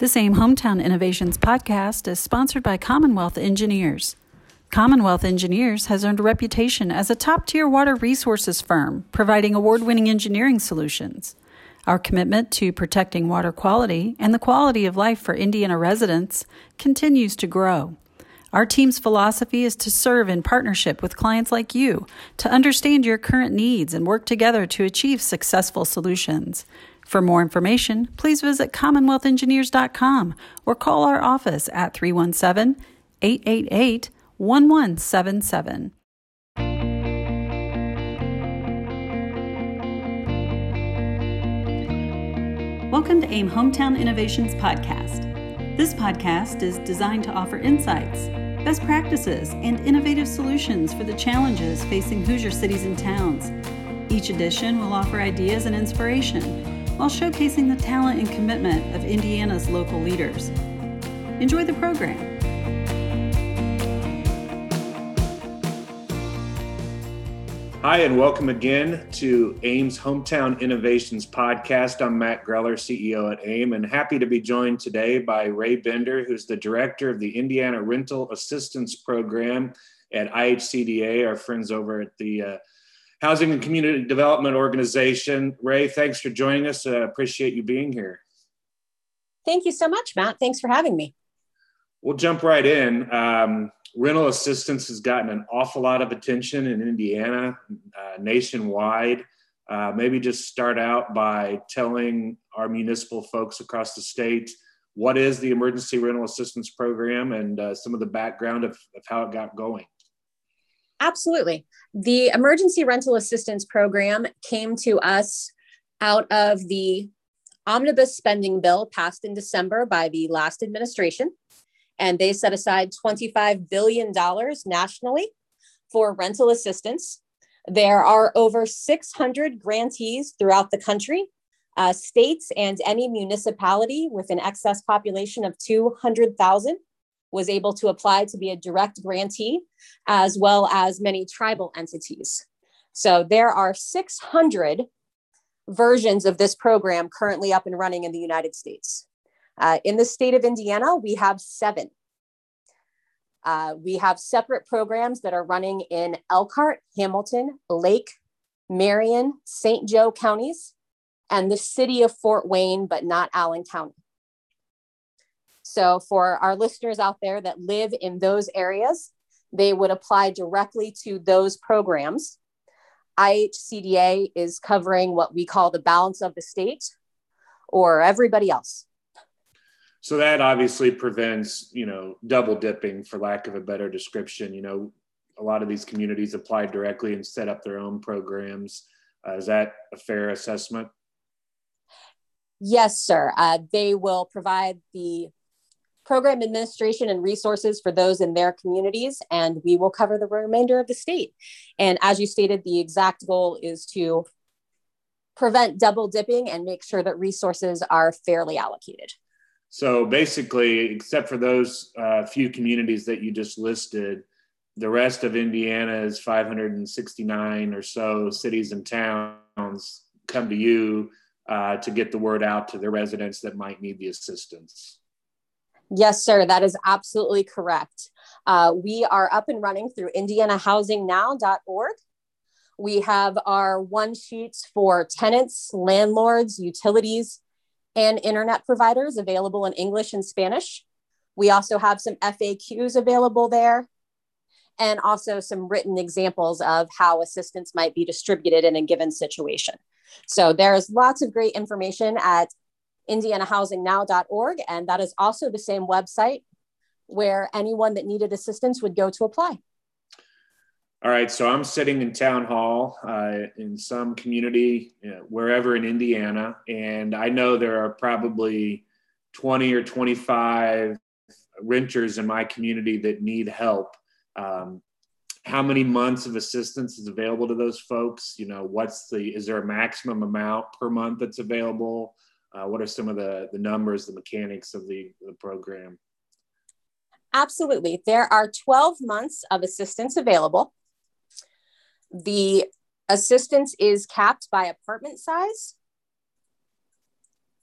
This AIM Hometown Innovations podcast is sponsored by Commonwealth Engineers. Commonwealth Engineers has earned a reputation as a top tier water resources firm, providing award winning engineering solutions. Our commitment to protecting water quality and the quality of life for Indiana residents continues to grow. Our team's philosophy is to serve in partnership with clients like you to understand your current needs and work together to achieve successful solutions. For more information, please visit CommonwealthEngineers.com or call our office at 317 888 1177. Welcome to AIM Hometown Innovations Podcast. This podcast is designed to offer insights, best practices, and innovative solutions for the challenges facing Hoosier cities and towns. Each edition will offer ideas and inspiration while showcasing the talent and commitment of Indiana's local leaders. Enjoy the program. Hi, and welcome again to AIM's Hometown Innovations Podcast. I'm Matt Greller, CEO at AIM, and happy to be joined today by Ray Bender, who's the director of the Indiana Rental Assistance Program at IHCDA, our friends over at the uh, Housing and Community Development Organization. Ray, thanks for joining us. I uh, appreciate you being here. Thank you so much, Matt. Thanks for having me. We'll jump right in. Um, rental assistance has gotten an awful lot of attention in Indiana, uh, nationwide. Uh, maybe just start out by telling our municipal folks across the state what is the Emergency Rental Assistance Program and uh, some of the background of, of how it got going. Absolutely. The Emergency Rental Assistance Program came to us out of the omnibus spending bill passed in December by the last administration. And they set aside $25 billion nationally for rental assistance. There are over 600 grantees throughout the country, uh, states, and any municipality with an excess population of 200,000 was able to apply to be a direct grantee, as well as many tribal entities. So there are 600 versions of this program currently up and running in the United States. Uh, in the state of Indiana, we have seven. Uh, we have separate programs that are running in Elkhart, Hamilton, Lake, Marion, St. Joe counties, and the city of Fort Wayne, but not Allen County. So, for our listeners out there that live in those areas, they would apply directly to those programs. IHCDA is covering what we call the balance of the state or everybody else. So that obviously prevents, you know, double dipping for lack of a better description. You know, a lot of these communities apply directly and set up their own programs. Uh, is that a fair assessment? Yes, sir. Uh, they will provide the program administration and resources for those in their communities, and we will cover the remainder of the state. And as you stated, the exact goal is to prevent double dipping and make sure that resources are fairly allocated. So basically, except for those uh, few communities that you just listed, the rest of Indiana is 569 or so cities and towns come to you uh, to get the word out to their residents that might need the assistance. Yes, sir. That is absolutely correct. Uh, we are up and running through indianahousingnow.org. We have our one sheets for tenants, landlords, utilities, and internet providers available in English and Spanish. We also have some FAQs available there and also some written examples of how assistance might be distributed in a given situation. So there's lots of great information at indianahousingnow.org. And that is also the same website where anyone that needed assistance would go to apply. All right, so I'm sitting in town hall uh, in some community, you know, wherever in Indiana, and I know there are probably 20 or 25 renters in my community that need help. Um, how many months of assistance is available to those folks? You know, what's the, is there a maximum amount per month that's available? Uh, what are some of the, the numbers, the mechanics of the, the program? Absolutely. There are 12 months of assistance available. The assistance is capped by apartment size.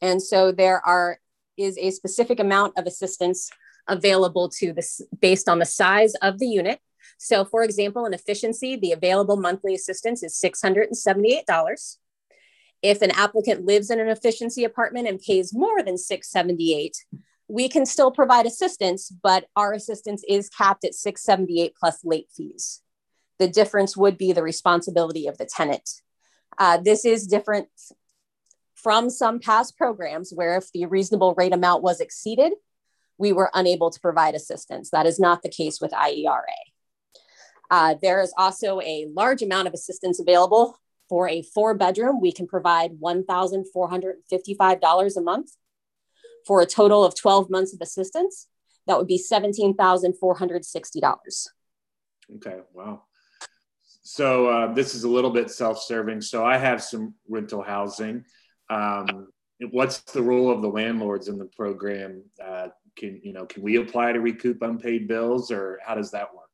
And so there are is a specific amount of assistance available to this based on the size of the unit. So, for example, in efficiency, the available monthly assistance is $678. If an applicant lives in an efficiency apartment and pays more than 678, we can still provide assistance, but our assistance is capped at 678 plus late fees. The difference would be the responsibility of the tenant. Uh, this is different from some past programs where if the reasonable rate amount was exceeded, we were unable to provide assistance. That is not the case with IERA. Uh, there is also a large amount of assistance available for a four bedroom. We can provide $1,455 a month for a total of 12 months of assistance. That would be $17,460. Okay, wow. So uh, this is a little bit self-serving. So I have some rental housing. Um, what's the role of the landlords in the program? Uh, can you know can we apply to recoup unpaid bills, or how does that work?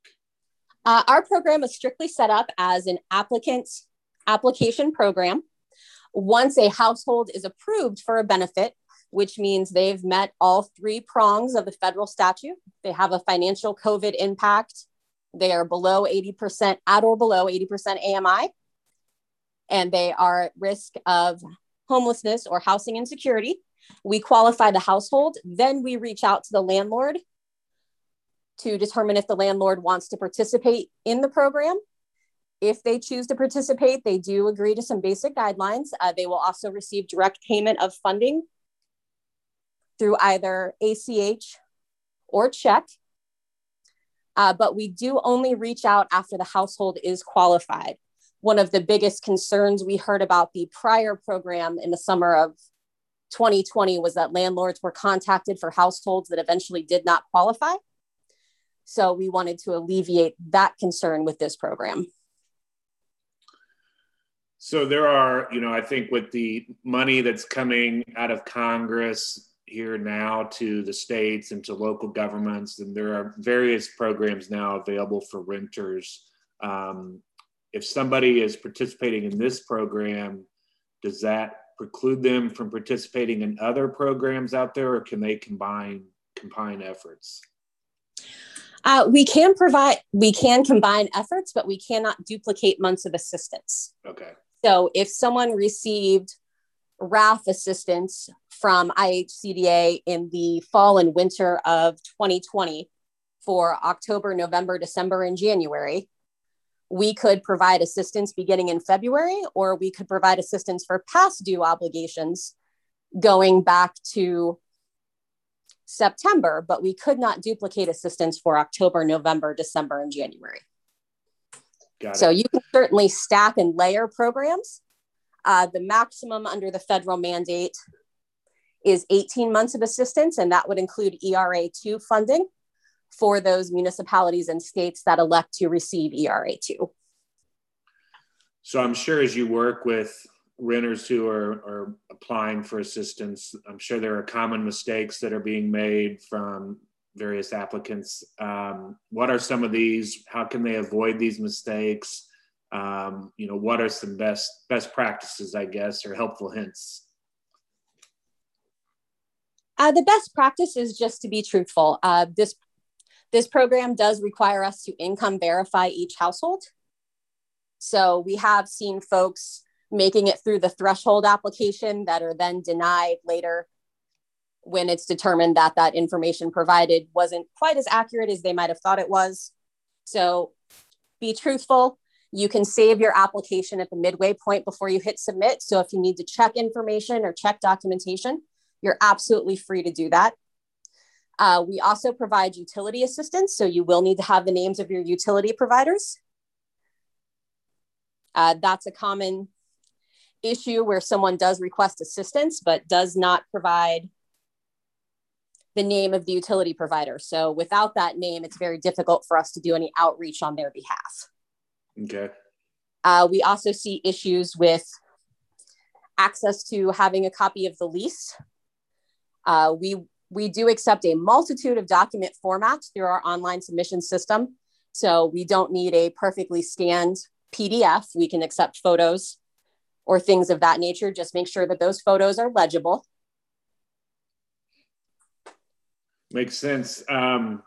Uh, our program is strictly set up as an applicant application program. Once a household is approved for a benefit, which means they've met all three prongs of the federal statute, they have a financial COVID impact, they are below 80% at or below 80% AMI, and they are at risk of homelessness or housing insecurity. We qualify the household, then we reach out to the landlord to determine if the landlord wants to participate in the program. If they choose to participate, they do agree to some basic guidelines. Uh, they will also receive direct payment of funding through either ACH or check. Uh, but we do only reach out after the household is qualified. One of the biggest concerns we heard about the prior program in the summer of 2020 was that landlords were contacted for households that eventually did not qualify. So we wanted to alleviate that concern with this program. So there are, you know, I think with the money that's coming out of Congress here now to the states and to local governments, and there are various programs now available for renters. Um, if somebody is participating in this program, does that preclude them from participating in other programs out there, or can they combine combine efforts? Uh, we can provide, we can combine efforts, but we cannot duplicate months of assistance. Okay. So if someone received RAF assistance from IHCDA in the fall and winter of 2020 for October, November, December, and January, we could provide assistance beginning in February, or we could provide assistance for past due obligations going back to September, but we could not duplicate assistance for October, November, December, and January. So you can certainly stack and layer programs. Uh, the maximum under the federal mandate is 18 months of assistance, and that would include ERA2 funding for those municipalities and states that elect to receive ERA2. So I'm sure as you work with renters who are, are applying for assistance, I'm sure there are common mistakes that are being made from various applicants. Um, what are some of these? How can they avoid these mistakes? Um, you know, what are some best best practices, I guess, or helpful hints? Uh, the best practice is just to be truthful. Uh, this this program does require us to income verify each household. So we have seen folks making it through the threshold application that are then denied later when it's determined that that information provided wasn't quite as accurate as they might have thought it was. So be truthful. You can save your application at the midway point before you hit submit. So if you need to check information or check documentation, you're absolutely free to do that. Uh, we also provide utility assistance. So you will need to have the names of your utility providers. Uh, that's a common issue where someone does request assistance but does not provide the name of the utility provider. So without that name, it's very difficult for us to do any outreach on their behalf. Okay. Uh, we also see issues with access to having a copy of the lease. Uh, we we do accept a multitude of document formats through our online submission system. So we don't need a perfectly scanned PDF. We can accept photos or things of that nature. Just make sure that those photos are legible. Makes sense. Um,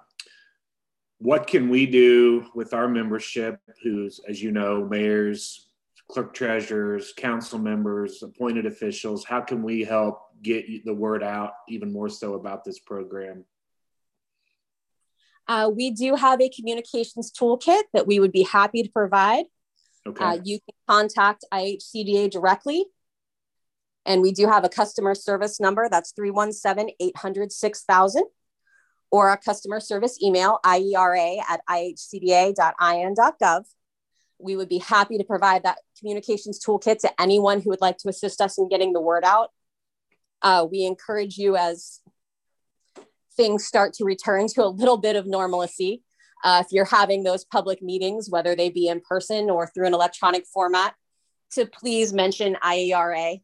what can we do with our membership, who's, as you know, mayors, clerk treasurers, council members, appointed officials? How can we help get the word out even more so about this program? Uh, we do have a communications toolkit that we would be happy to provide. Okay. Uh, you can contact IHCDA directly. And we do have a customer service number that's 317 800 6000 or a customer service email, iera at ihcda.in.gov. We would be happy to provide that communications toolkit to anyone who would like to assist us in getting the word out. Uh, we encourage you as things start to return to a little bit of normalcy. Uh, if you're having those public meetings, whether they be in person or through an electronic format, to please mention IERA,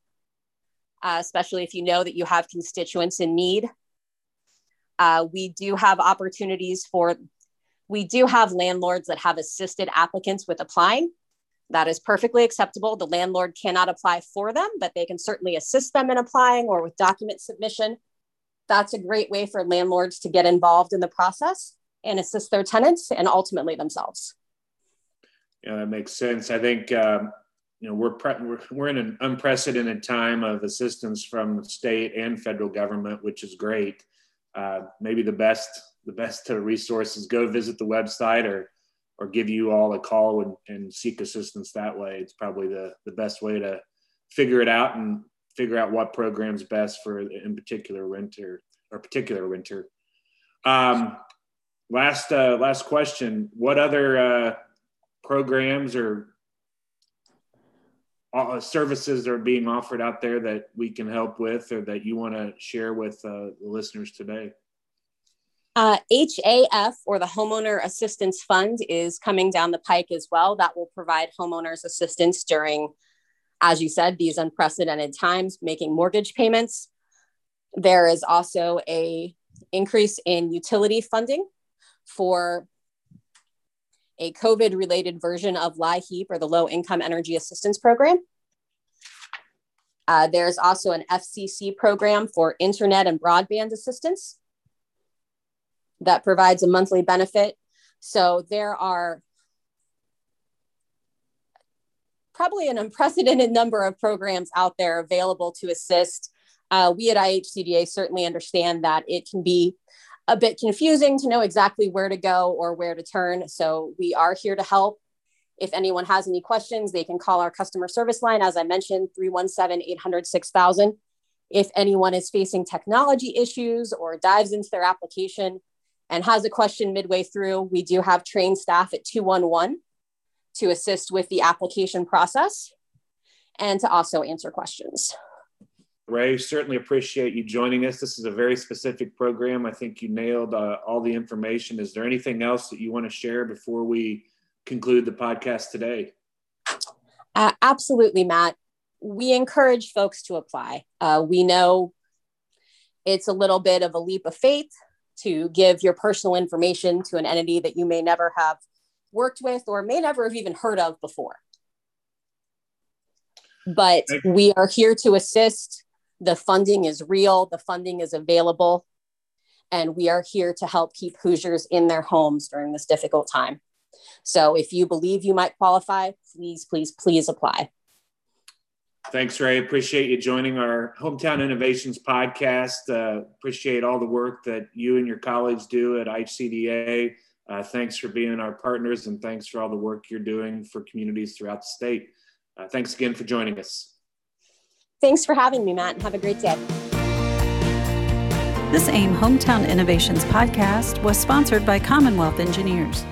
uh, especially if you know that you have constituents in need. Uh, we do have opportunities for, we do have landlords that have assisted applicants with applying. That is perfectly acceptable. The landlord cannot apply for them, but they can certainly assist them in applying or with document submission. That's a great way for landlords to get involved in the process and assist their tenants and ultimately themselves. Yeah, that makes sense. I think um, you know we're, we're we're in an unprecedented time of assistance from the state and federal government, which is great. Uh, maybe the best the best resources go visit the website or or give you all a call and, and seek assistance that way. It's probably the the best way to figure it out and figure out what program's best for in particular renter or particular renter. Um, last uh, last question: What other uh, programs or uh, services are being offered out there that we can help with, or that you want to share with uh, the listeners today? Uh, HAF or the Homeowner Assistance Fund is coming down the pike as well. That will provide homeowners assistance during, as you said, these unprecedented times, making mortgage payments. There is also a increase in utility funding for a COVID related version of LIHEAP or the Low Income Energy Assistance Program. Uh, there's also an FCC program for internet and broadband assistance that provides a monthly benefit. So there are probably an unprecedented number of programs out there available to assist. Uh, we at IHCDA certainly understand that it can be a bit confusing to know exactly where to go or where to turn. So we are here to help. If anyone has any questions, they can call our customer service line, as I mentioned, 317 800 6000. If anyone is facing technology issues or dives into their application and has a question midway through, we do have trained staff at 211 to assist with the application process and to also answer questions. Ray, certainly appreciate you joining us. This is a very specific program. I think you nailed uh, all the information. Is there anything else that you want to share before we conclude the podcast today? Uh, absolutely, Matt. We encourage folks to apply. Uh, we know it's a little bit of a leap of faith to give your personal information to an entity that you may never have worked with or may never have even heard of before. But we are here to assist the funding is real, the funding is available, and we are here to help keep Hoosiers in their homes during this difficult time. So if you believe you might qualify, please, please, please apply. Thanks, Ray. Appreciate you joining our Hometown Innovations podcast. Uh, appreciate all the work that you and your colleagues do at IHCDA. Uh, thanks for being our partners and thanks for all the work you're doing for communities throughout the state. Uh, thanks again for joining us. Thanks for having me, Matt, and have a great day. This AIM Hometown Innovations podcast was sponsored by Commonwealth Engineers.